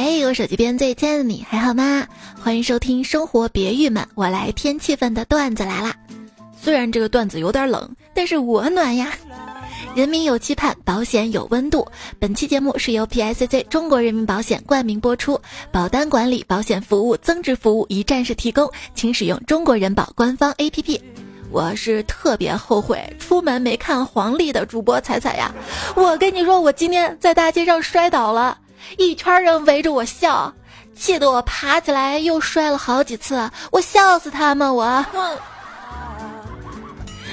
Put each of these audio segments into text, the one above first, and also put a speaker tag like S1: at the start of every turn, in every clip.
S1: 嘿，我手机边最亲爱的你还好吗？欢迎收听《生活别郁闷》，我来添气氛的段子来啦。虽然这个段子有点冷，但是我暖呀。人民有期盼，保险有温度。本期节目是由 PICC 中国人民保险冠名播出，保单管理、保险服务、增值服务一站式提供，请使用中国人保官方 APP。我是特别后悔出门没看黄历的主播彩彩呀！我跟你说，我今天在大街上摔倒了，一圈人围着我笑，气得我爬起来又摔了好几次，我笑死他们！我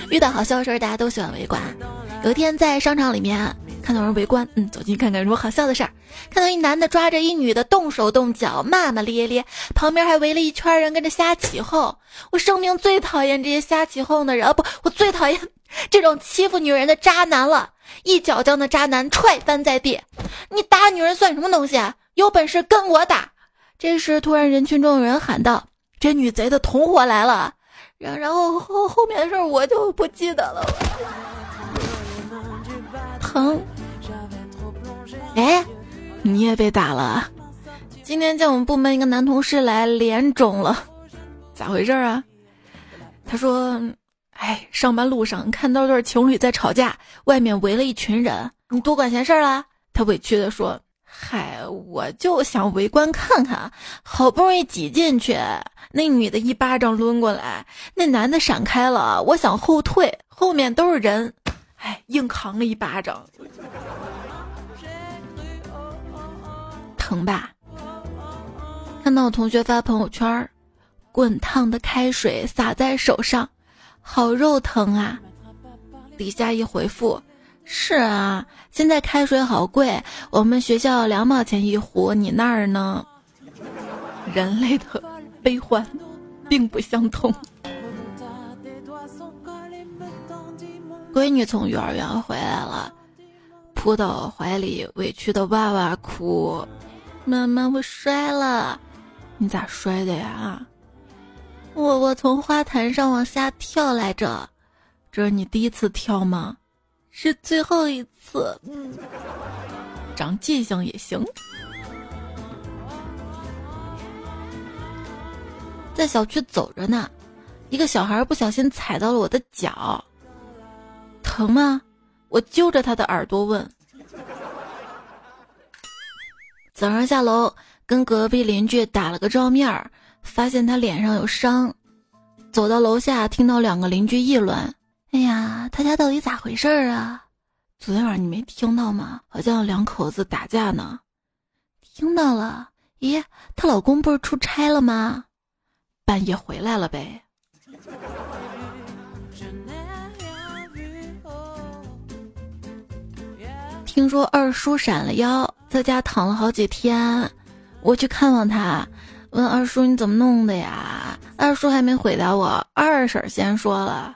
S1: 遇到好笑的事儿，大家都喜欢围观。有一天在商场里面看到人围观，嗯，走进看看有什么好笑的事儿。看到一男的抓着一女的动手动脚，骂骂咧咧，旁边还围了一圈人跟着瞎起哄。我生命最讨厌这些瞎起哄的人，啊不，我最讨厌 这种欺负女人的渣男了。一脚将那渣男踹翻在地。你打女人算什么东西？啊？有本事跟我打！这时突然人群中有人喊道：“这女贼的同伙来了。”然然后后后面的事我就不记得了。疼！哎，你也被打了。今天见我们部门一个男同事来，脸肿了，咋回事啊？他说：“哎，上班路上看到对情侣在吵架，外面围了一群人，你多管闲事了。”他委屈的说：“嗨，我就想围观看看，好不容易挤进去，那女的一巴掌抡过来，那男的闪开了，我想后退，后面都是人。”哎，硬扛了一巴掌，疼吧？看到我同学发朋友圈，滚烫的开水洒在手上，好肉疼啊！底下一回复：是啊，现在开水好贵，我们学校两毛钱一壶，你那儿呢？人类的悲欢，并不相通。闺女从幼儿园回来了，扑到我怀里，委屈的哇哇哭。妈妈，我摔了，你咋摔的呀？我我从花坛上往下跳来着，这是你第一次跳吗？是最后一次。嗯，长记性也行。在小区走着呢，一个小孩不小心踩到了我的脚。疼吗？我揪着他的耳朵问。早上下楼跟隔壁邻居打了个照面儿，发现他脸上有伤。走到楼下，听到两个邻居议论：“哎呀，他家到底咋回事儿啊？昨天晚上你没听到吗？好像两口子打架呢。”听到了。咦，她老公不是出差了吗？半夜回来了呗。听说二叔闪了腰，在家躺了好几天。我去看望他，问二叔你怎么弄的呀？二叔还没回答我，二婶先说了：“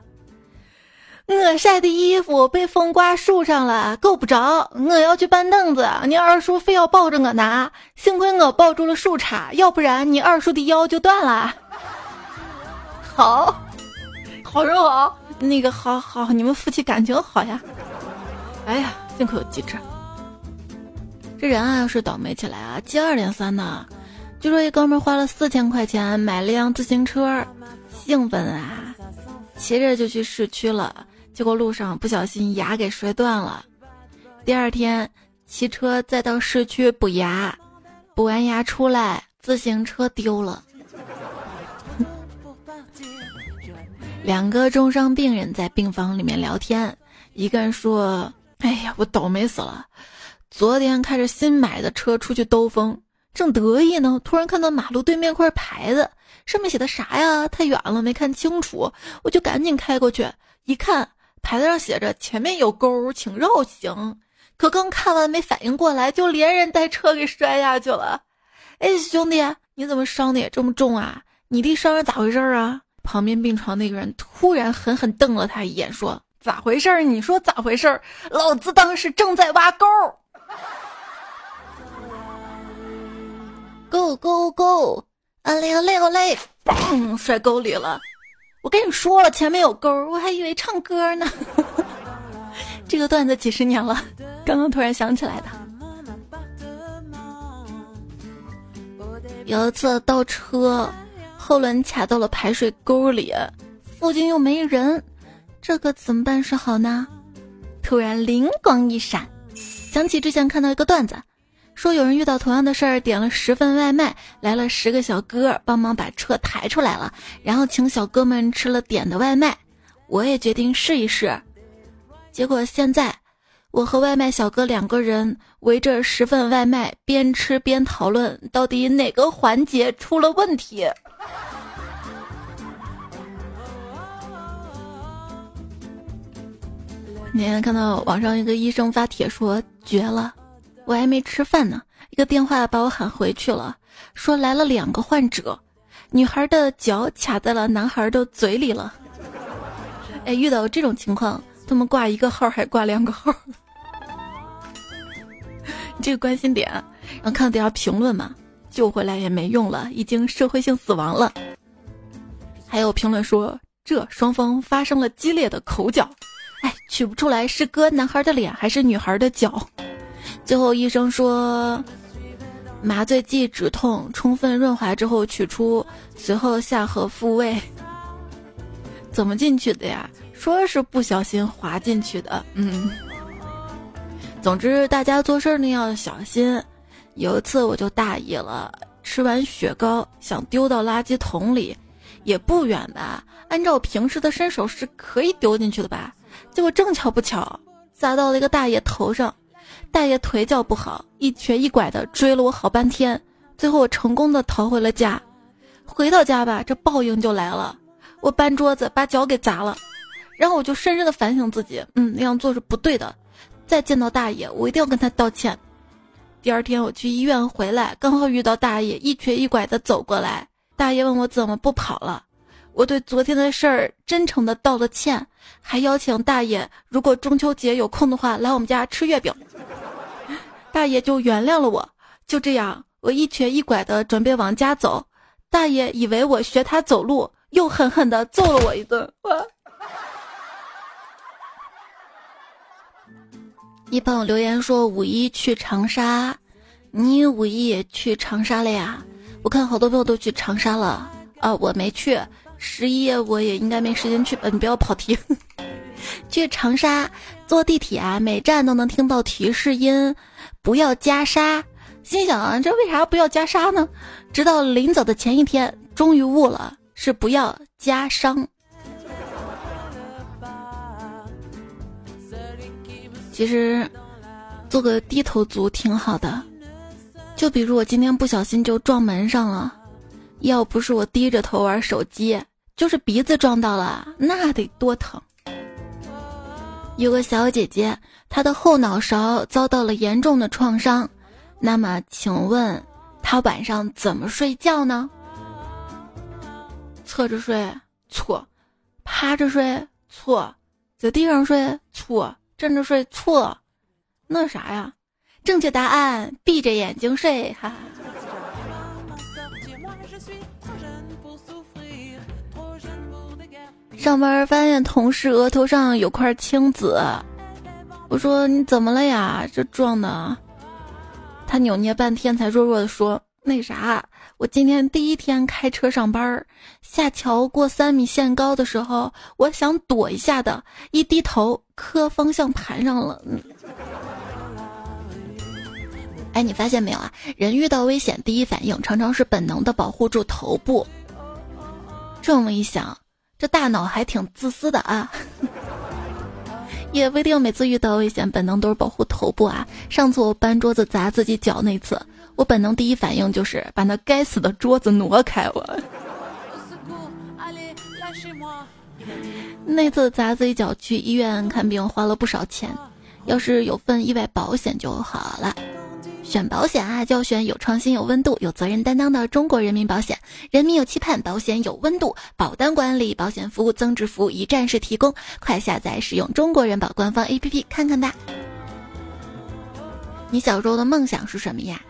S1: 我晒的衣服被风刮树上了，够不着，我要去搬凳子。你二叔非要抱着我拿，幸亏我抱住了树杈，要不然你二叔的腰就断了。”好，好人好，那个好好，你们夫妻感情好呀。哎呀。幸亏有机智，这人啊，要是倒霉起来啊，接二连三的。据说一哥们花了四千块钱买了辆自行车，兴奋啊，骑着就去市区了。结果路上不小心牙给摔断了，第二天骑车再到市区补牙，补完牙出来，自行车丢了。两个重伤病人在病房里面聊天，一个人说。哎呀，我倒霉死了！昨天开着新买的车出去兜风，正得意呢，突然看到马路对面块牌子，上面写的啥呀？太远了没看清楚，我就赶紧开过去，一看牌子上写着“前面有沟，请绕行”。可刚看完没反应过来，就连人带车给摔下去了。哎，兄弟，你怎么伤的也这么重啊？你弟伤是咋回事啊？旁边病床那个人突然狠狠瞪了他一眼，说。咋回事？你说咋回事？老子当时正在挖沟，go go go，啊嘞啊嘞啊嘞，嘣，摔沟里了。我跟你说了，前面有沟，我还以为唱歌呢。这个段子几十年了，刚刚突然想起来的。有一次倒车，后轮卡到了排水沟里，附近又没人，这可怎么办是好呢？突然灵光一闪，想起之前看到一个段子，说有人遇到同样的事儿，点了十份外卖，来了十个小哥帮忙把车抬出来了，然后请小哥们吃了点的外卖。我也决定试一试，结果现在。我和外卖小哥两个人围着十份外卖，边吃边讨论到底哪个环节出了问题。那天看到网上一个医生发帖说绝了，我还没吃饭呢，一个电话把我喊回去了，说来了两个患者，女孩的脚卡在了男孩的嘴里了。哎，遇到这种情况。他们挂一个号还挂两个号，这个关心点，然后看底下评论嘛，救回来也没用了，已经社会性死亡了。还有评论说这双方发生了激烈的口角，哎，取不出来是割男孩的脸还是女孩的脚。最后医生说，麻醉剂止痛，充分润滑之后取出，随后下颌复位。怎么进去的呀？说是不小心滑进去的，嗯。总之，大家做事儿呢要小心。有一次我就大意了，吃完雪糕想丢到垃圾桶里，也不远吧？按照平时的身手是可以丢进去的吧？结果正巧不巧砸到了一个大爷头上，大爷腿脚不好，一瘸一拐的追了我好半天，最后我成功的逃回了家。回到家吧，这报应就来了，我搬桌子把脚给砸了。然后我就深深的反省自己，嗯，那样做是不对的。再见到大爷，我一定要跟他道歉。第二天我去医院回来，刚好遇到大爷一瘸一拐的走过来。大爷问我怎么不跑了，我对昨天的事儿真诚的道了歉，还邀请大爷如果中秋节有空的话来我们家吃月饼。大爷就原谅了我。就这样，我一瘸一拐的准备往家走，大爷以为我学他走路，又狠狠的揍了我一顿。一朋友留言说五一去长沙，你五一也去长沙了呀？我看好多朋友都去长沙了啊，我没去。十一我也应该没时间去吧？你不要跑题。去长沙坐地铁啊，每站都能听到提示音，不要加沙。心想啊，这为啥不要加沙呢？直到临走的前一天，终于悟了，是不要加伤。其实，做个低头族挺好的。就比如我今天不小心就撞门上了，要不是我低着头玩手机，就是鼻子撞到了，那得多疼。有个小姐姐，她的后脑勺遭到了严重的创伤，那么请问她晚上怎么睡觉呢？侧着睡错，趴着睡错，在地上睡错。站着睡错，那啥呀？正确答案：闭着眼睛睡。哈。上班发现同事额头上有块青紫，我说你怎么了呀？这撞的。他扭捏半天才弱弱的说：“那啥。”我今天第一天开车上班，下桥过三米限高的时候，我想躲一下的，一低头磕方向盘上了。哎，你发现没有啊？人遇到危险，第一反应常常是本能的保护住头部。这么一想，这大脑还挺自私的啊。也不一定每次遇到危险，本能都是保护头部啊。上次我搬桌子砸自己脚那次。我本能第一反应就是把那该死的桌子挪开。我 那次砸自己脚去医院看病花了不少钱，要是有份意外保险就好了。选保险啊，就要选有创新、有温度、有责任担当的中国人民保险。人民有期盼，保险有温度，保单管理、保险服务、增值服务一站式提供。快下载使用中国人保官方 APP 看看吧。你小时候的梦想是什么呀？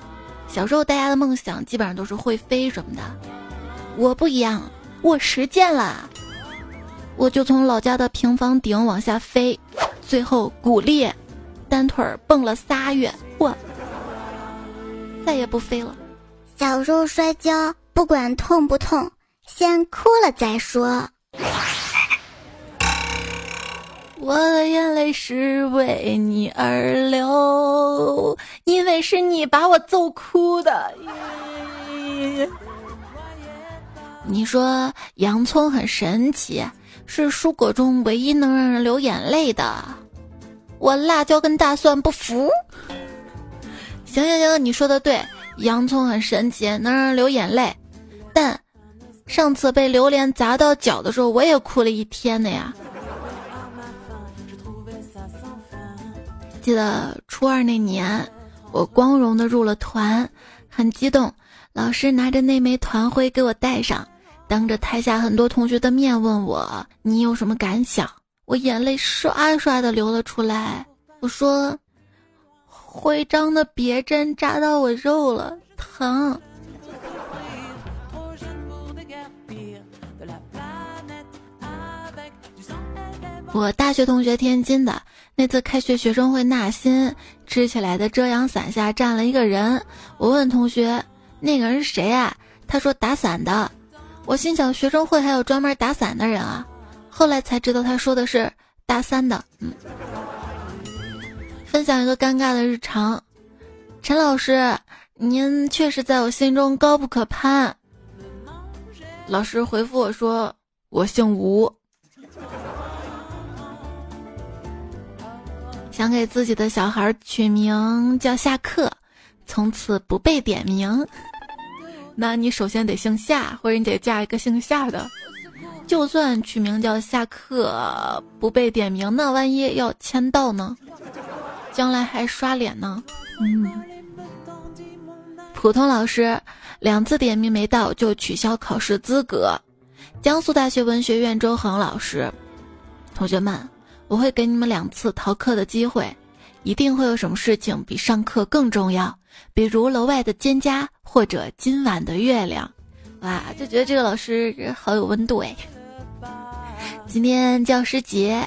S1: 小时候，大家的梦想基本上都是会飞什么的。我不一样，我实践了，我就从老家的平房顶往下飞，最后骨裂，单腿蹦了仨月，我再也不飞了。
S2: 小时候摔跤，不管痛不痛，先哭了再说。
S1: 我的眼泪是为你而流，因为是你把我揍哭的。你说洋葱很神奇，是蔬果中唯一能让人流眼泪的。我辣椒跟大蒜不服。行行行，你说的对，洋葱很神奇，能让人流眼泪。但上次被榴莲砸到脚的时候，我也哭了一天的呀。记得初二那年，我光荣的入了团，很激动。老师拿着那枚团徽给我戴上，当着台下很多同学的面问我：“你有什么感想？”我眼泪刷刷的流了出来。我说：“徽章的别针扎到我肉了，疼。”我大学同学天津的。那次开学学生会纳新，支起来的遮阳伞下站了一个人。我问同学：“那个人是谁啊？”他说：“打伞的。”我心想：学生会还有专门打伞的人啊。后来才知道他说的是大三的。嗯。分享一个尴尬的日常：陈老师，您确实在我心中高不可攀。老师回复我说：“我姓吴。”想给自己的小孩取名叫夏克，从此不被点名。那你首先得姓夏，或者你得嫁一个姓夏的。就算取名叫夏克，不被点名，那万一要签到呢？将来还刷脸呢。嗯。普通老师两次点名没到就取消考试资格。江苏大学文学院周恒老师，同学们。我会给你们两次逃课的机会，一定会有什么事情比上课更重要，比如楼外的蒹葭或者今晚的月亮。哇，就觉得这个老师好有温度哎！今天教师节，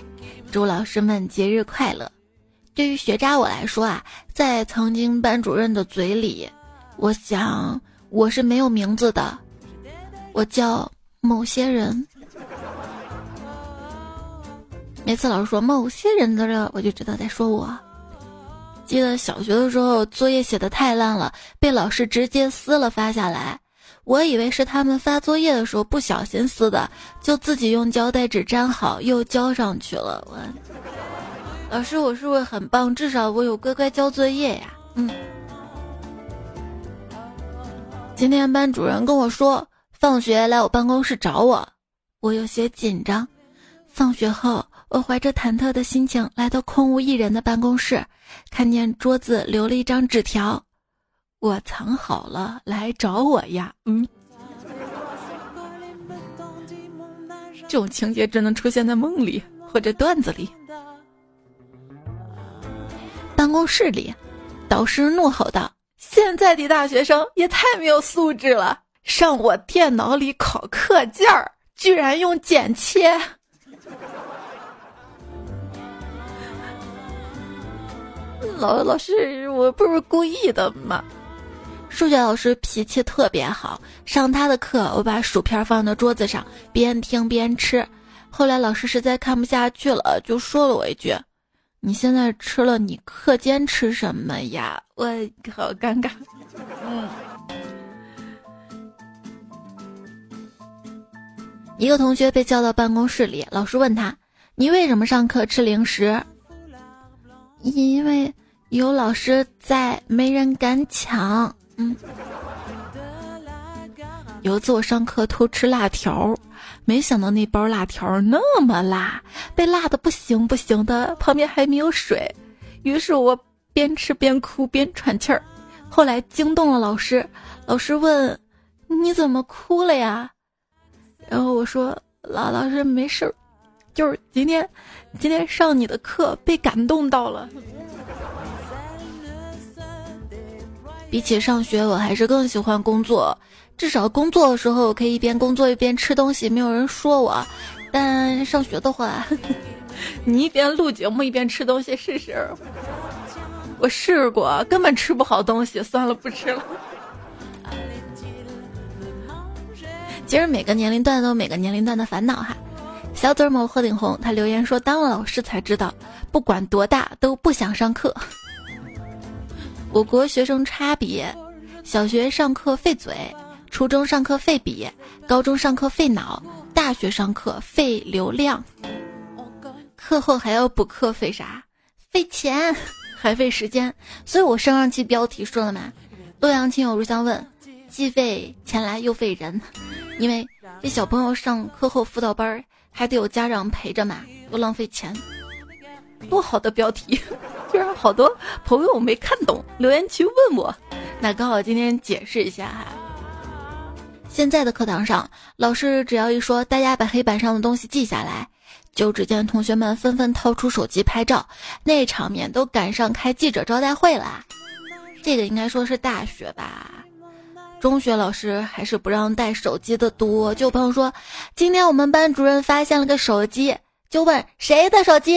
S1: 祝老师们节日快乐。对于学渣我来说啊，在曾经班主任的嘴里，我想我是没有名字的，我叫某些人。每次老师说某些人的这，我就知道在说我。记得小学的时候，作业写的太烂了，被老师直接撕了发下来。我以为是他们发作业的时候不小心撕的，就自己用胶带纸粘好又交上去了。我，老师，我是不是很棒？至少我有乖乖交作业呀。嗯。今天班主任跟我说，放学来我办公室找我，我有些紧张。放学后。我怀着忐忑的心情来到空无一人的办公室，看见桌子留了一张纸条，我藏好了，来找我呀。嗯，这种情节只能出现在梦里或者段子里。办公室里，导师怒吼道：“现在的大学生也太没有素质了，上我电脑里考课件儿，居然用剪切。”老老师，我不是故意的嘛。数学老师脾气特别好，上他的课，我把薯片放到桌子上，边听边吃。后来老师实在看不下去了，就说了我一句：“你现在吃了，你课间吃什么呀？”我好尴尬。嗯。一个同学被叫到办公室里，老师问他：“你为什么上课吃零食？”因为。有老师在，没人敢抢。嗯，有一次我上课偷吃辣条，没想到那包辣条那么辣，被辣的不行不行的，旁边还没有水，于是我边吃边哭边喘气儿。后来惊动了老师，老师问：“你怎么哭了呀？”然后我说：“老老师没事儿，就是今天今天上你的课被感动到了。”比起上学，我还是更喜欢工作。至少工作的时候我可以一边工作一边吃东西，没有人说我。但上学的话，你一边录节目一边吃东西试试。我试过，根本吃不好东西，算了，不吃了。其实每个年龄段都有每个年龄段的烦恼哈。小嘴儿某鹤顶红，他留言说：“当了老师才知道，不管多大都不想上课。”我国学生差别：小学上课费嘴，初中上课费笔，高中上课费脑，大学上课费流量。课后还要补课，费啥？费钱，还费时间。所以我升上期标题说了嘛：“洛阳亲友如相问，既费钱来又费人。”因为这小朋友上课后辅导班还得有家长陪着嘛，又浪费钱。多好的标题，居然好多朋友没看懂，留言区问我。那刚好今天解释一下哈。现在的课堂上，老师只要一说大家把黑板上的东西记下来，就只见同学们纷纷掏出手机拍照，那场面都赶上开记者招待会了。这个应该说是大学吧，中学老师还是不让带手机的多。就有朋友说，今天我们班主任发现了个手机，就问谁的手机。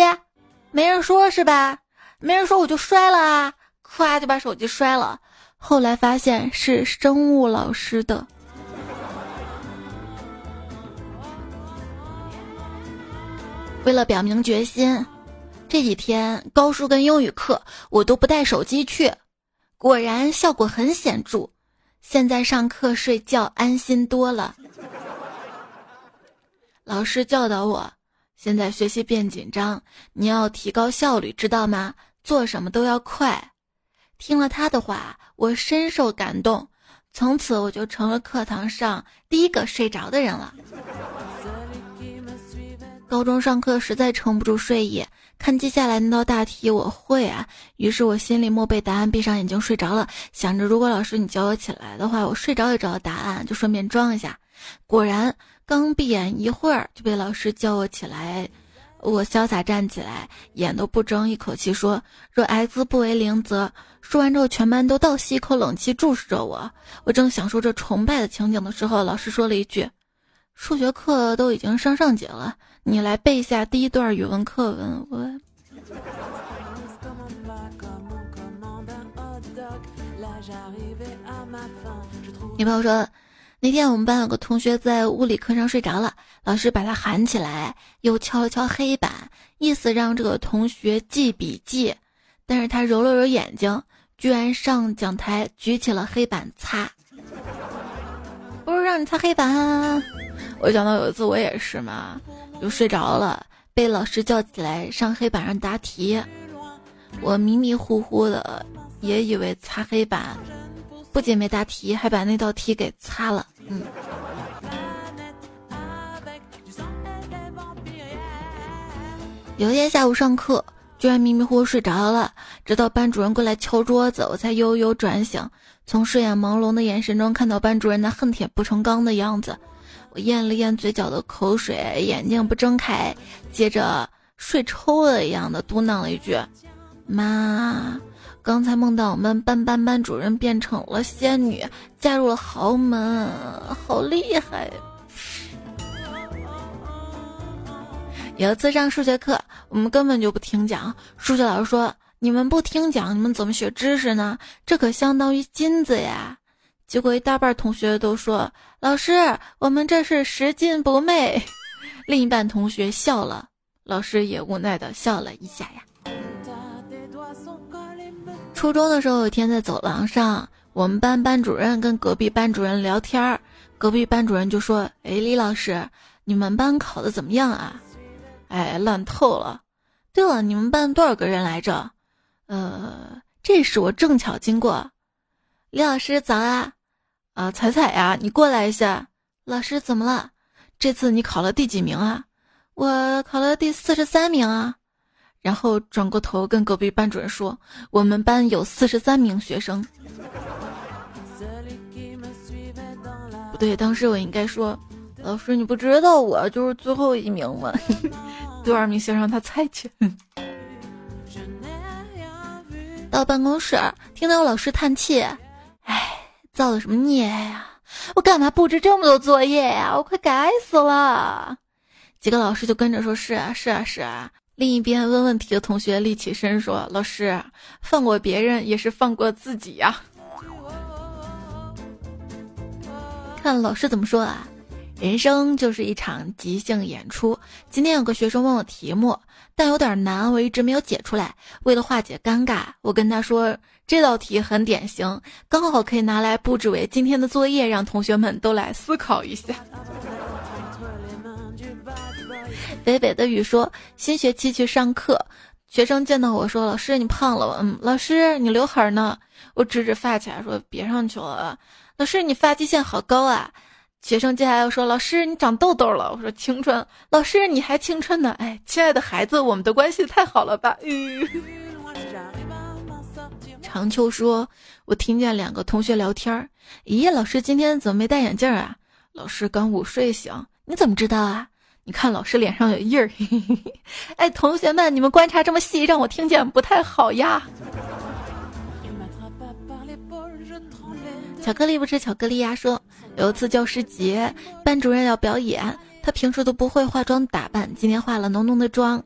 S1: 没人说是吧？没人说我就摔了啊！咵就把手机摔了。后来发现是生物老师的。为了表明决心，这几天高数跟英语课我都不带手机去，果然效果很显著。现在上课睡觉安心多了。老师教导我。现在学习变紧张，你要提高效率，知道吗？做什么都要快。听了他的话，我深受感动，从此我就成了课堂上第一个睡着的人了。高中上课实在撑不住睡意，看接下来那道大题我会啊，于是我心里默背答案，闭上眼睛睡着了，想着如果老师你叫我起来的话，我睡着也找到答案，就顺便装一下。果然。刚闭眼一会儿就被老师叫我起来，我潇洒站起来，眼都不睁，一口气说：“若 x 不为零，则……”说完之后，全班都倒吸一口冷气，注视着我。我正享受这崇拜的情景的时候，老师说了一句：“数学课都已经上上节了，你来背一下第一段语文课文。”我，女朋友说。那天我们班有个同学在物理课上睡着了，老师把他喊起来，又敲了敲黑板，意思让这个同学记笔记。但是他揉了揉眼睛，居然上讲台举起了黑板擦。不是让你擦黑板，我想到有一次我也是嘛，就睡着了，被老师叫起来上黑板上答题，我迷迷糊糊的也以为擦黑板。不仅没答题，还把那道题给擦了。嗯。有一天下午上课，居然迷迷糊糊睡着了，直到班主任过来敲桌子，我才悠悠转醒。从睡眼朦胧的眼神中看到班主任那恨铁不成钢的样子，我咽了咽嘴角的口水，眼睛不睁开，接着睡抽了一样的嘟囔了一句：“妈。”刚才梦到我们班班班主任变成了仙女，嫁入了豪门，好厉害！有一次上数学课，我们根本就不听讲，数学老师说：“你们不听讲，你们怎么学知识呢？这可相当于金子呀！”结果一大半同学都说：“老师，我们这是拾金不昧。”另一半同学笑了，老师也无奈的笑了一下呀。初中的时候，有一天在走廊上，我们班班主任跟隔壁班主任聊天儿，隔壁班主任就说：“哎，李老师，你们班考的怎么样啊？”“哎，烂透了。”“对了，你们班多少个人来着？”“呃，这时我正巧经过。”“李老师早啊！”“啊，彩彩呀，你过来一下。”“老师怎么了？这次你考了第几名啊？”“我考了第四十三名啊。”然后转过头跟隔壁班主任说：“我们班有四十三名学生。”不对，当时我应该说：“老师，你不知道我就是最后一名吗？第二名先让他猜去。”到办公室听到老师叹气：“哎，造的什么孽呀？我干嘛布置这么多作业呀？我快改死了！”几个老师就跟着说：“是啊，是啊，是啊。”另一边问问题的同学立起身说：“老师，放过别人也是放过自己呀。”看老师怎么说啊？人生就是一场即兴演出。今天有个学生问我题目，但有点难，我一直没有解出来。为了化解尴尬，我跟他说这道题很典型，刚好可以拿来布置为今天的作业，让同学们都来思考一下。北北的雨说：“新学期去上课，学生见到我说：‘老师，你胖了。’嗯，老师，你刘海呢？我指指发卡说：‘别上去了。’老师，你发际线好高啊！学生接下来又说：‘老师，你长痘痘了。’我说：‘青春。’老师，你还青春呢？哎，亲爱的孩子，我们的关系太好了吧？” 长秋说：“我听见两个同学聊天儿，咦，老师今天怎么没戴眼镜啊？老师刚午睡醒，你怎么知道啊？”你看老师脸上有印儿，哎，同学们，你们观察这么细，让我听见不太好呀。巧克力不吃巧克力呀。说有一次教师节，班主任要表演，他平时都不会化妆打扮，今天化了浓浓的妆。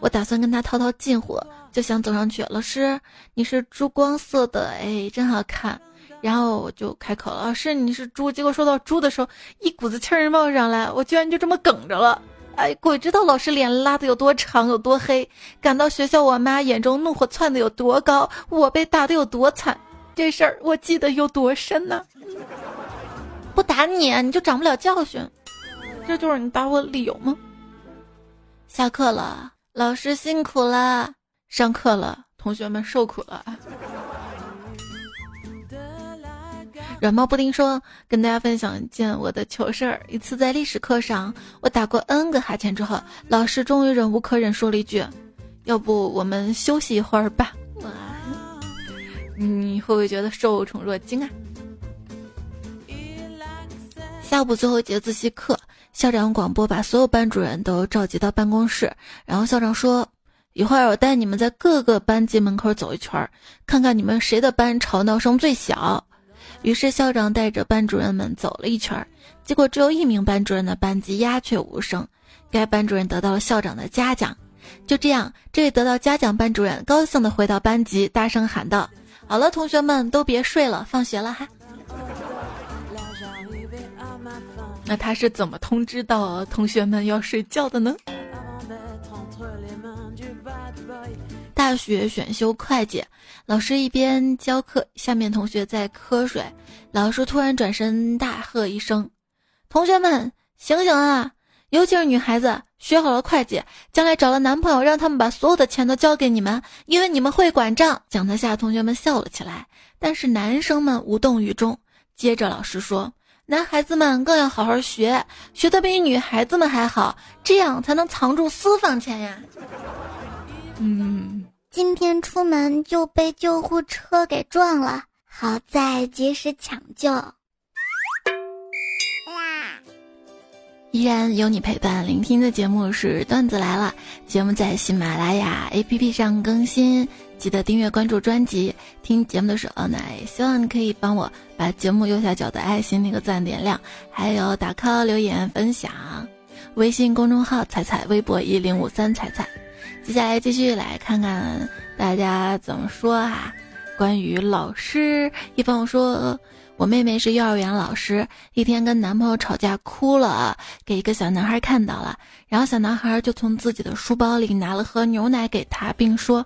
S1: 我打算跟他套套近乎，就想走上去，老师，你是珠光色的，哎，真好看。然后我就开口了，老师你是猪。结果说到猪的时候，一股子气儿冒上来，我居然就这么梗着了。哎，鬼知道老师脸拉的有多长，有多黑。赶到学校，我妈眼中怒火窜的有多高，我被打的有多惨。这事儿我记得有多深呢？不打你，你就长不了教训。这就是你打我的理由吗？下课了，老师辛苦了。上课了，同学们受苦了。软毛布丁说：“跟大家分享一件我的糗事儿。一次在历史课上，我打过 N 个哈欠之后，老师终于忍无可忍，说了一句：‘要不我们休息一会儿吧？’，你会不会觉得受宠若惊啊？”下午最后一节自习课，校长广播把所有班主任都召集到办公室，然后校长说：“一会儿我带你们在各个班级门口走一圈，看看你们谁的班吵闹声最小。”于是校长带着班主任们走了一圈，结果只有一名班主任的班级鸦雀无声。该班主任得到了校长的嘉奖。就这样，这位得到嘉奖班主任高兴地回到班级，大声喊道：“好了，同学们都别睡了，放学了哈。”那他是怎么通知到同学们要睡觉的呢？大学选修会计，老师一边教课，下面同学在瞌睡。老师突然转身大喝一声：“同学们，醒醒啊！尤其是女孩子，学好了会计，将来找了男朋友，让他们把所有的钱都交给你们，因为你们会管账。”讲台下同学们笑了起来，但是男生们无动于衷。接着老师说：“男孩子们更要好好学，学得比女孩子们还好，这样才能藏住私房钱呀。”
S2: 嗯，今天出门就被救护车给撞了，好在及时抢救。
S1: 依然有你陪伴聆听的节目是段子来了，节目在喜马拉雅 APP 上更新，记得订阅关注专辑。听节目的时候呢，也希望你可以帮我把节目右下角的爱心那个赞点亮，还有打 call 留言分享。微信公众号彩彩，微博一零五三彩彩。接下来继续来看看大家怎么说啊？关于老师，一般我说，我妹妹是幼儿园老师，一天跟男朋友吵架哭了，给一个小男孩看到了，然后小男孩就从自己的书包里拿了盒牛奶给他，并说：“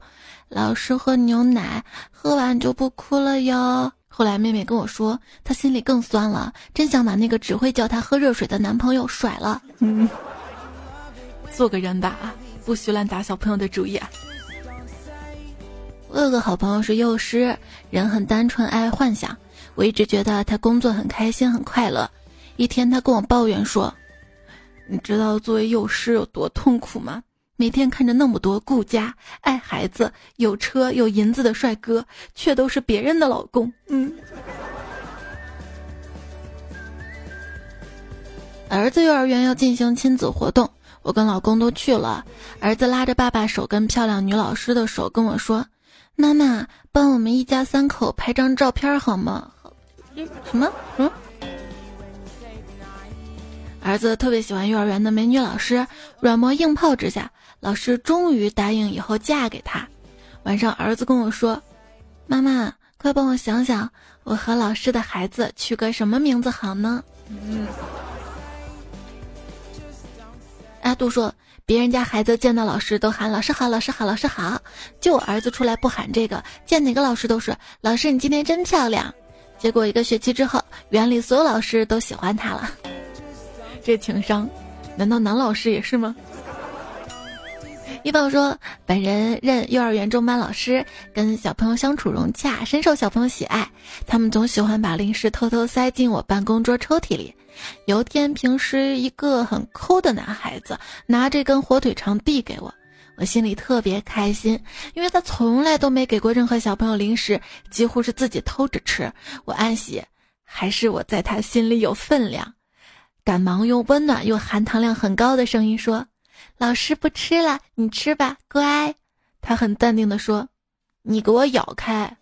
S1: 老师喝牛奶，喝完就不哭了哟。”后来妹妹跟我说，她心里更酸了，真想把那个只会叫她喝热水的男朋友甩了。嗯，做个人吧。不许乱打小朋友的主意啊！我有个好朋友是幼师，人很单纯，爱幻想。我一直觉得他工作很开心，很快乐。一天，他跟我抱怨说：“你知道作为幼师有多痛苦吗？每天看着那么多顾家、爱孩子、有车有银子的帅哥，却都是别人的老公。”嗯。儿子幼儿园要进行亲子活动。我跟老公都去了，儿子拉着爸爸手跟漂亮女老师的手跟我说：“妈妈，帮我们一家三口拍张照片好吗？”什么？嗯？儿子特别喜欢幼儿园的美女老师，软磨硬泡之下，老师终于答应以后嫁给他。晚上，儿子跟我说：“妈妈，快帮我想想，我和老师的孩子取个什么名字好呢？”嗯。阿杜说，别人家孩子见到老师都喊老师好，老师好，老师好，就我儿子出来不喊这个，见哪个老师都是老师你今天真漂亮。结果一个学期之后，园里所有老师都喜欢他了。这情商，难道男老师也是吗？一宝说，本人任幼儿园中班老师，跟小朋友相处融洽，深受小朋友喜爱。他们总喜欢把零食偷偷塞进我办公桌抽屉里。有天，平时一个很抠的男孩子拿这根火腿肠递给我，我心里特别开心，因为他从来都没给过任何小朋友零食，几乎是自己偷着吃。我暗喜，还是我在他心里有分量。赶忙用温暖又含糖量很高的声音说：“老师不吃了，你吃吧，乖。”他很淡定地说：“你给我咬开。”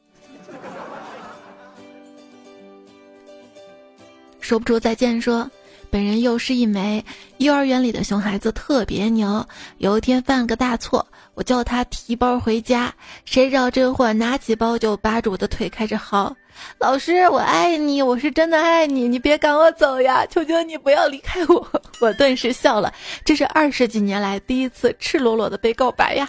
S1: 说不出再见，说本人又是一枚幼儿园里的熊孩子，特别牛。有一天犯个大错，我叫他提包回家，谁知道这货拿起包就扒着我的腿开始嚎。老师，我爱你，我是真的爱你，你别赶我走呀！求求你不要离开我！我顿时笑了，这是二十几年来第一次赤裸裸的被告白呀。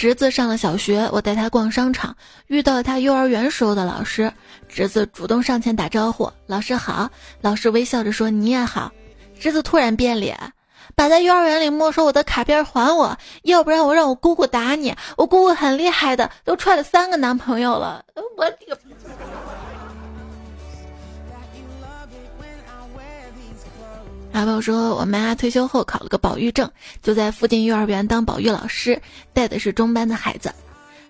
S1: 侄子上了小学，我带他逛商场，遇到了他幼儿园时候的老师，侄子主动上前打招呼：“老师好。”老师微笑着说：“你也好。”侄子突然变脸。把在幼儿园里没收我的卡片还我，要不然我让我姑姑打你。我姑姑很厉害的，都踹了三个男朋友了。我的阿宝说，我妈退休后考了个保育证，就在附近幼儿园当保育老师，带的是中班的孩子。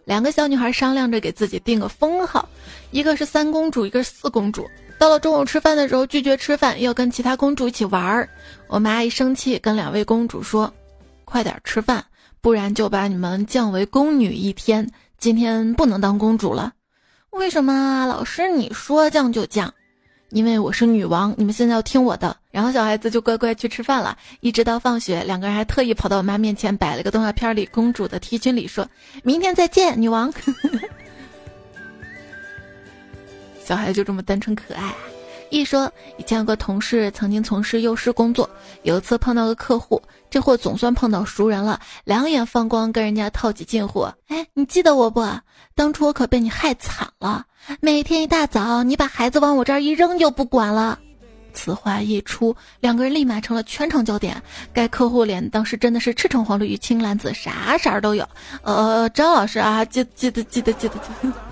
S1: 两个小女孩商量着给自己定个封号，一个是三公主，一个是四公主。到了中午吃饭的时候，拒绝吃饭，要跟其他公主一起玩儿。我妈一生气，跟两位公主说：“快点吃饭，不然就把你们降为宫女一天。今天不能当公主了。”为什么？老师，你说降就降，因为我是女王，你们现在要听我的。然后小孩子就乖乖去吃饭了，一直到放学，两个人还特意跑到我妈面前摆了个动画片里公主的 T 恤里，说明天再见，女王。小孩就这么单纯可爱。一说以前有个同事曾经从事幼师工作，有一次碰到个客户，这货总算碰到熟人了，两眼放光跟人家套起近乎。哎，你记得我不？当初我可被你害惨了。每天一大早，你把孩子往我这儿一扔就不管了。此话一出，两个人立马成了全场焦点。该客户脸当时真的是赤橙黄绿青蓝紫，啥色儿都有。呃，张老师啊，记记得记得记得记得。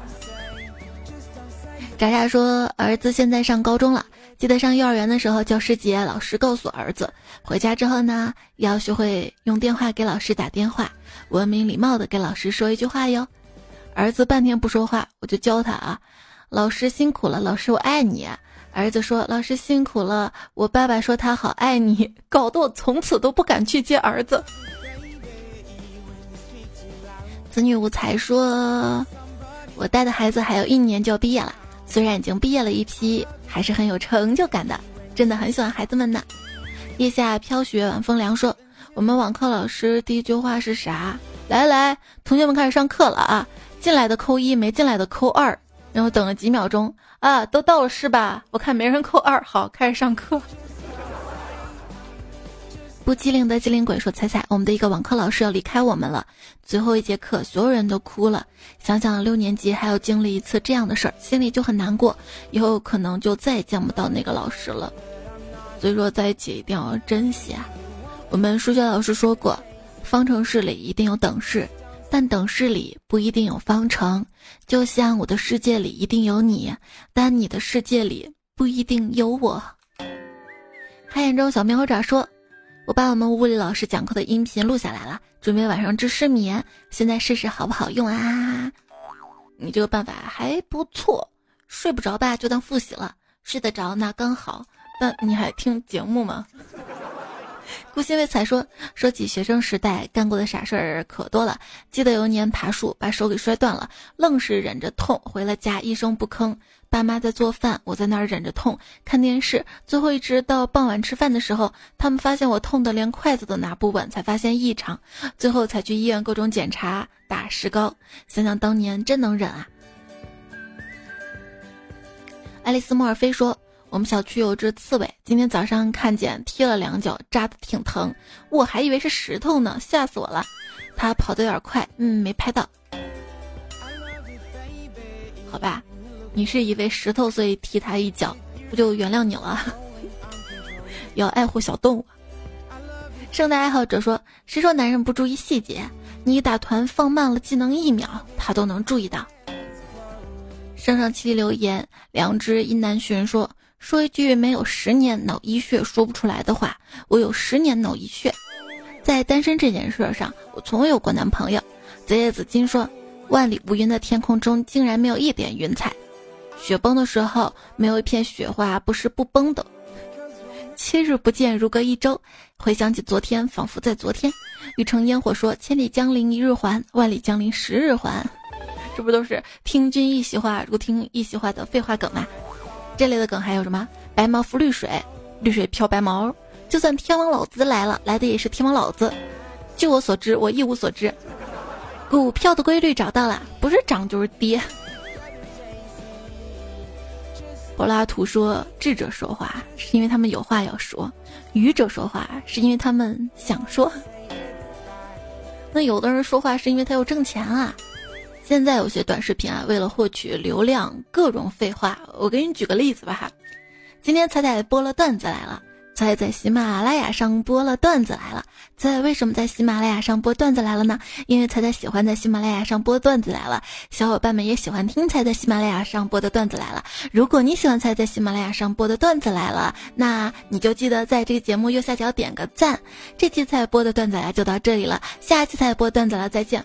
S1: 渣渣说：“儿子现在上高中了，记得上幼儿园的时候，教师节老师告诉儿子，回家之后呢，要学会用电话给老师打电话，文明礼貌的给老师说一句话哟。儿子半天不说话，我就教他啊，老师辛苦了，老师我爱你。儿子说，老师辛苦了，我爸爸说他好爱你，搞得我从此都不敢去接儿子。子女无才说，我带的孩子还有一年就要毕业了。”虽然已经毕业了一批，还是很有成就感的，真的很喜欢孩子们呢。夜下飘雪晚风凉说：“我们网课老师第一句话是啥？来来，同学们开始上课了啊！进来的扣一，没进来的扣二。然后等了几秒钟啊，都到了是吧？我看没人扣二，好，开始上课。”不机灵的机灵鬼说：“彩彩，我们的一个网课老师要离开我们了，最后一节课，所有人都哭了。想想六年级还要经历一次这样的事儿，心里就很难过。以后可能就再也见不到那个老师了。所以说，在一起一定要珍惜啊！我们数学老师说过，方程式里一定有等式，但等式里不一定有方程。就像我的世界里一定有你，但你的世界里不一定有我。”黑眼中小喵爪说。我把我们物理老师讲课的音频录下来了，准备晚上治失眠。现在试试好不好用啊？你这个办法还不错，睡不着吧就当复习了，睡得着那刚好。但你还听节目吗？顾新卫才说，说起学生时代干过的傻事儿可多了。记得有一年爬树把手给摔断了，愣是忍着痛回了家，一声不吭。爸妈在做饭，我在那儿忍着痛看电视。最后一直到傍晚吃饭的时候，他们发现我痛得连筷子都拿不稳，才发现异常。最后才去医院各种检查，打石膏。想想当年真能忍啊！爱丽丝莫尔菲说。我们小区有只刺猬，今天早上看见踢了两脚，扎的挺疼，我还以为是石头呢，吓死我了。它跑得有点快，嗯，没拍到。好吧，你是以为石头所以踢它一脚，不就原谅你了？要爱护小动物。圣诞爱好者说：“谁说男人不注意细节？你打团放慢了技能一秒，他都能注意到。”上上期留言，良知一南寻说。说一句没有十年脑溢血说不出来的话，我有十年脑溢血。在单身这件事上，我从未有过男朋友。泽叶子金说，万里无云的天空中竟然没有一点云彩。雪崩的时候，没有一片雪花不是不崩的。七日不见如隔一周，回想起昨天，仿佛在昨天。雨城烟火说，千里江陵一日还，万里江陵十日还。这不都是听君一席话，如听一席话的废话梗吗？这类的梗还有什么？白毛浮绿水，绿水漂白毛。就算天王老子来了，来的也是天王老子。据我所知，我一无所知。股票的规律找到了，不是涨就是跌。柏拉图说：“智者说话是因为他们有话要说，愚者说话是因为他们想说。那有的人说话是因为他要挣钱啊。”现在有些短视频啊，为了获取流量，各种废话。我给你举个例子吧哈。今天彩彩播了段子来了，彩在喜马拉雅上播了段子来了。彩彩为什么在喜马拉雅上播段子来了呢？因为彩彩喜欢在喜马拉雅上播段子来了。小伙伴们也喜欢听彩在喜马拉雅上播的段子来了。如果你喜欢彩在喜马拉雅上播的段子来了，那你就记得在这个节目右下角点个赞。这期彩播的段子来就到这里了，下期彩播段子了，再见。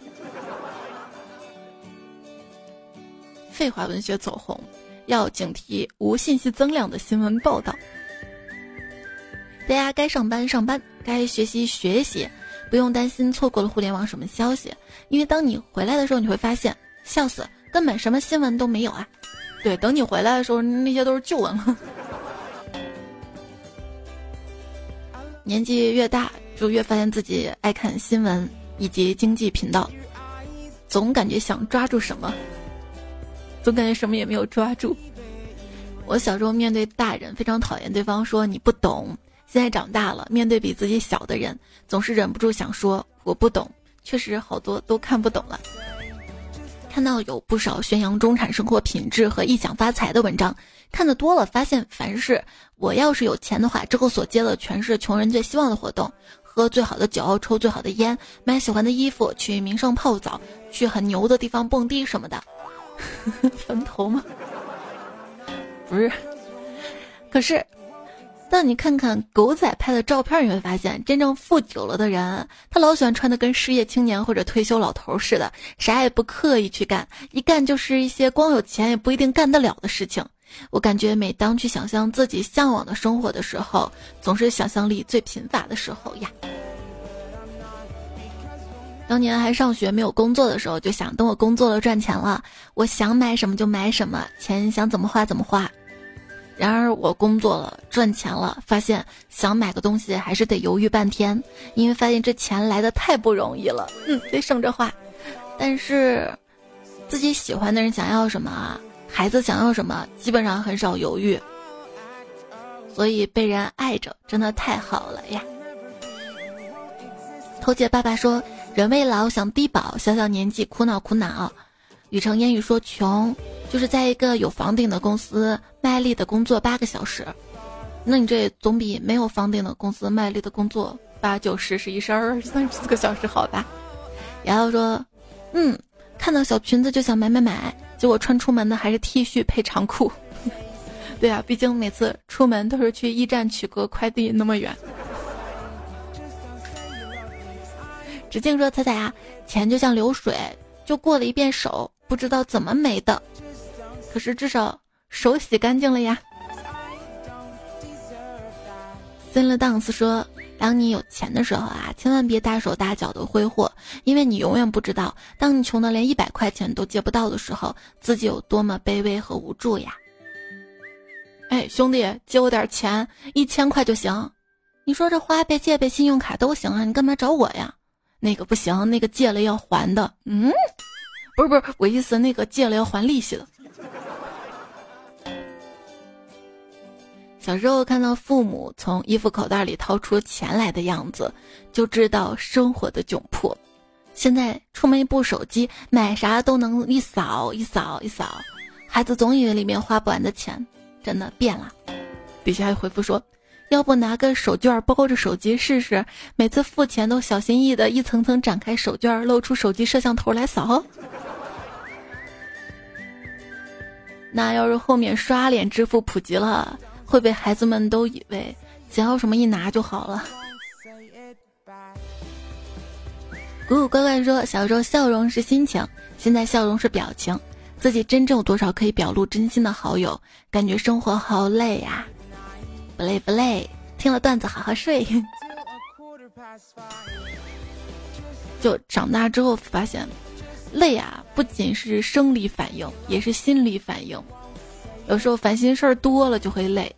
S1: 废话文学走红，要警惕无信息增量的新闻报道。大家该上班上班，该学习学习，不用担心错过了互联网什么消息，因为当你回来的时候，你会发现，笑死，根本什么新闻都没有啊！对，等你回来的时候，那些都是旧闻了。年纪越大，就越发现自己爱看新闻以及经济频道，总感觉想抓住什么。总感觉什么也没有抓住。我小时候面对大人非常讨厌对方说你不懂，现在长大了面对比自己小的人，总是忍不住想说我不懂。确实好多都看不懂了。看到有不少宣扬中产生活品质和异想发财的文章，看得多了发现，凡是我要是有钱的话，之后所接的全是穷人最希望的活动：喝最好的酒，抽最好的烟，买喜欢的衣服，去名胜泡澡，去很牛的地方蹦迪什么的。坟头吗？不是。可是，当你看看狗仔拍的照片，你会发现，真正富久了的人，他老喜欢穿的跟失业青年或者退休老头似的，啥也不刻意去干，一干就是一些光有钱也不一定干得了的事情。我感觉，每当去想象自己向往的生活的时候，总是想象力最贫乏的时候呀。当年还上学没有工作的时候，就想等我工作了赚钱了，我想买什么就买什么，钱想怎么花怎么花。然而我工作了赚钱了，发现想买个东西还是得犹豫半天，因为发现这钱来的太不容易了。嗯，得省着花。但是自己喜欢的人想要什么啊，孩子想要什么，基本上很少犹豫。所以被人爱着真的太好了呀。头姐爸爸说。人未老想低保，小小年纪苦恼苦恼。雨城烟雨说穷，就是在一个有房顶的公司卖力的工作八个小时。那你这总比没有房顶的公司卖力的工作八九十十一十二三十四个小时好吧？然后说，嗯，看到小裙子就想买买买，结果穿出门的还是 T 恤配长裤。对啊，毕竟每次出门都是去驿站取个快递那么远。直静说：“彩彩啊，钱就像流水，就过了一遍手，不知道怎么没的。可是至少手洗干净了呀。” s i n l Dance 说：“当你有钱的时候啊，千万别大手大脚的挥霍，因为你永远不知道，当你穷的连一百块钱都借不到的时候，自己有多么卑微和无助呀。”哎，兄弟，借我点钱，一千块就行。你说这花呗、借呗、信用卡都行啊，你干嘛找我呀？那个不行，那个借了要还的。嗯，不是不是，我意思那个借了要还利息的。小时候看到父母从衣服口袋里掏出钱来的样子，就知道生活的窘迫。现在出门一部手机，买啥都能一扫一扫一扫，孩子总以为里面花不完的钱，真的变了。底下还回复说，要不拿个手绢包着手机试试，每次付钱都小心翼翼的一层层展开手绢，露出手机摄像头来扫。那要是后面刷脸支付普及了？会被孩子们都以为只要什么一拿就好了。古古乖乖说，小时候笑容是心情，现在笑容是表情。自己真正有多少可以表露真心的好友？感觉生活好累呀！不累不累，听了段子好好睡。就长大之后发现，累啊，不仅是生理反应，也是心理反应。有时候烦心事儿多了就会累。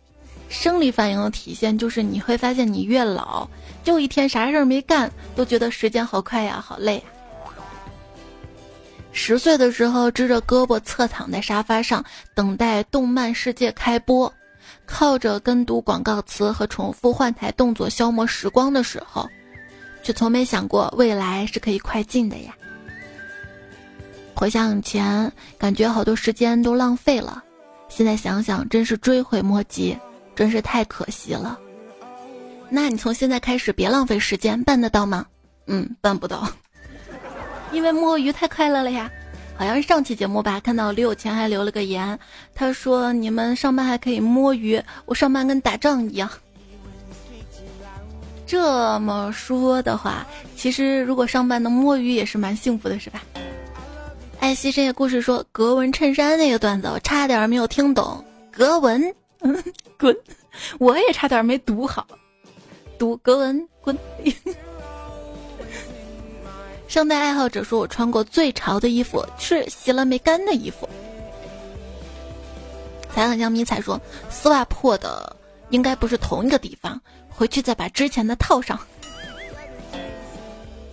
S1: 生理反应的体现就是你会发现，你越老，就一天啥事儿没干，都觉得时间好快呀，好累啊。十岁的时候，支着胳膊侧躺在沙发上，等待动漫世界开播，靠着跟读广告词和重复换台动作消磨时光的时候，却从没想过未来是可以快进的呀。回想以前，感觉好多时间都浪费了，现在想想，真是追悔莫及。真是太可惜了，那你从现在开始别浪费时间，办得到吗？嗯，办不到，因为摸鱼太快乐了呀。好像是上期节目吧，看到李有钱还留了个言，他说你们上班还可以摸鱼，我上班跟打仗一样。这么说的话，其实如果上班能摸鱼也是蛮幸福的，是吧？爱惜深夜故事说格纹衬衫那个段子，我差点没有听懂格纹。滚！我也差点没读好，读格纹滚。圣诞爱好者说：“我穿过最潮的衣服是洗了没干的衣服。”彩很像迷彩说：“丝袜破的应该不是同一个地方，回去再把之前的套上。”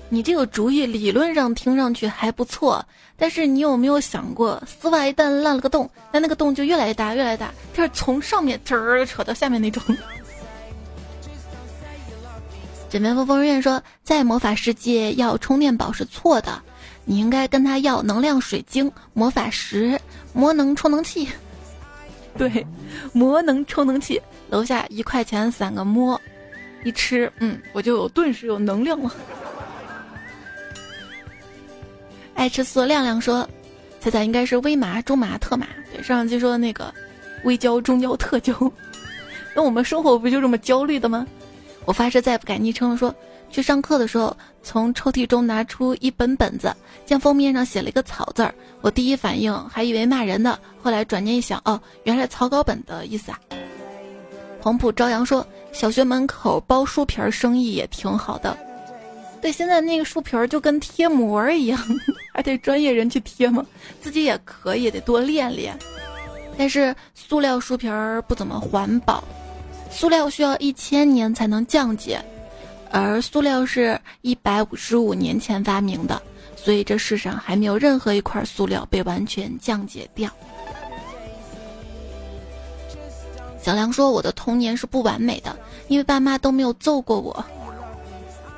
S1: 你这个主意理论上听上去还不错，但是你有没有想过，丝袜一旦烂了个洞，那那个洞就越来越大，越来越大，就是从上面嘚儿扯到下面那种。枕边风风院说，在魔法世界要充电宝是错的，你应该跟他要能量水晶、魔法石、魔能充能器。对，魔能充能器，楼下一块钱三个摸，一吃，嗯，我就有顿时有能量了。爱吃素亮亮说：“猜猜应该是微麻、中麻、特麻。对，上期说的那个微焦、中焦、特焦。那我们生活不就这么焦虑的吗？”我发誓再也不改昵称了。说去上课的时候，从抽屉中拿出一本本子，见封面上写了一个草字儿，我第一反应还以为骂人的，后来转念一想，哦，原来草稿本的意思啊。黄埔朝阳说：“小学门口包书皮儿生意也挺好的。”对，现在那个书皮儿就跟贴膜一样，还得专业人去贴吗？自己也可以，得多练练。但是塑料书皮儿不怎么环保，塑料需要一千年才能降解，而塑料是一百五十五年前发明的，所以这世上还没有任何一块塑料被完全降解掉。小梁说：“我的童年是不完美的，因为爸妈都没有揍过我。”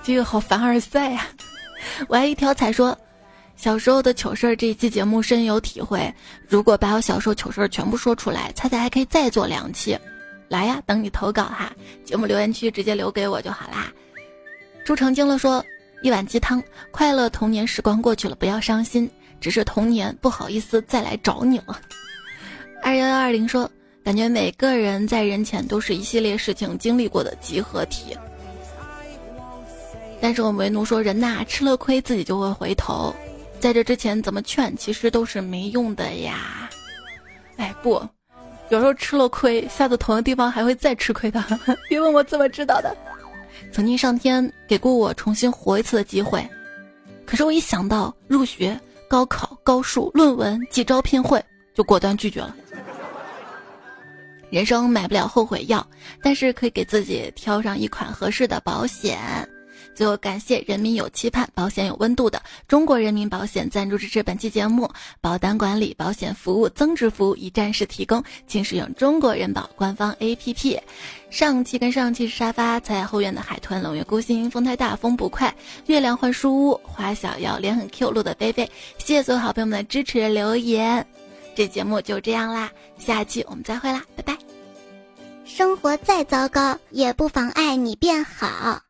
S1: 这个好凡尔赛呀！我爱一条彩说，小时候的糗事儿这一期节目深有体会。如果把我小时候糗事儿全部说出来，彩彩还可以再做两期。来呀，等你投稿哈，节目留言区直接留给我就好啦。朱成精了说，一碗鸡汤，快乐童年时光过去了，不要伤心，只是童年不好意思再来找你了。二幺幺二零说，感觉每个人在人前都是一系列事情经历过的集合体。但是我们为奴说人呐，吃了亏自己就会回头，在这之前怎么劝，其实都是没用的呀。哎，不，有时候吃了亏，下次同一地方还会再吃亏的。别问我怎么知道的。曾经上天给过我重新活一次的机会，可是我一想到入学、高考、高数、论文及招聘会，就果断拒绝了。人生买不了后悔药，但是可以给自己挑上一款合适的保险。最后感谢人民有期盼、保险有温度的中国人民保险赞助支持本期节目，保单管理、保险服务、增值服务一站式提供，请使用中国人保官方 APP。上期跟上期是沙发，在后院的海豚、冷月孤星、风太大、风不快、月亮换书屋、花小妖、脸很 Q、路的贝贝，谢谢所有好朋友们的支持留言。这节目就这样啦，下期我们再会啦，拜拜。
S2: 生活再糟糕，也不妨碍你变好。